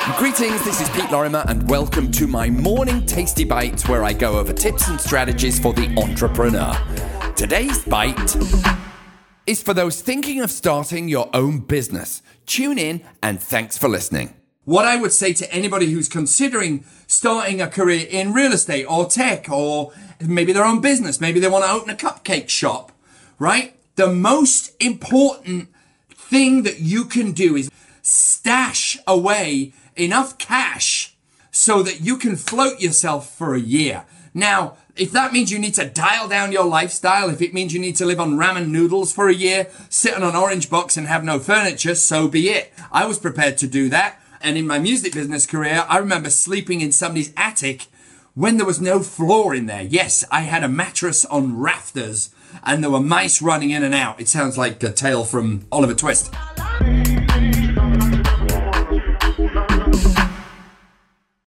Greetings, this is Pete Lorimer, and welcome to my morning tasty bites where I go over tips and strategies for the entrepreneur. Today's bite is for those thinking of starting your own business. Tune in and thanks for listening. What I would say to anybody who's considering starting a career in real estate or tech or maybe their own business, maybe they want to open a cupcake shop, right? The most important thing that you can do is stash away enough cash so that you can float yourself for a year. Now, if that means you need to dial down your lifestyle, if it means you need to live on ramen noodles for a year, sit on an orange box and have no furniture, so be it. I was prepared to do that. And in my music business career, I remember sleeping in somebody's attic when there was no floor in there. Yes, I had a mattress on rafters and there were mice running in and out. It sounds like a tale from Oliver Twist.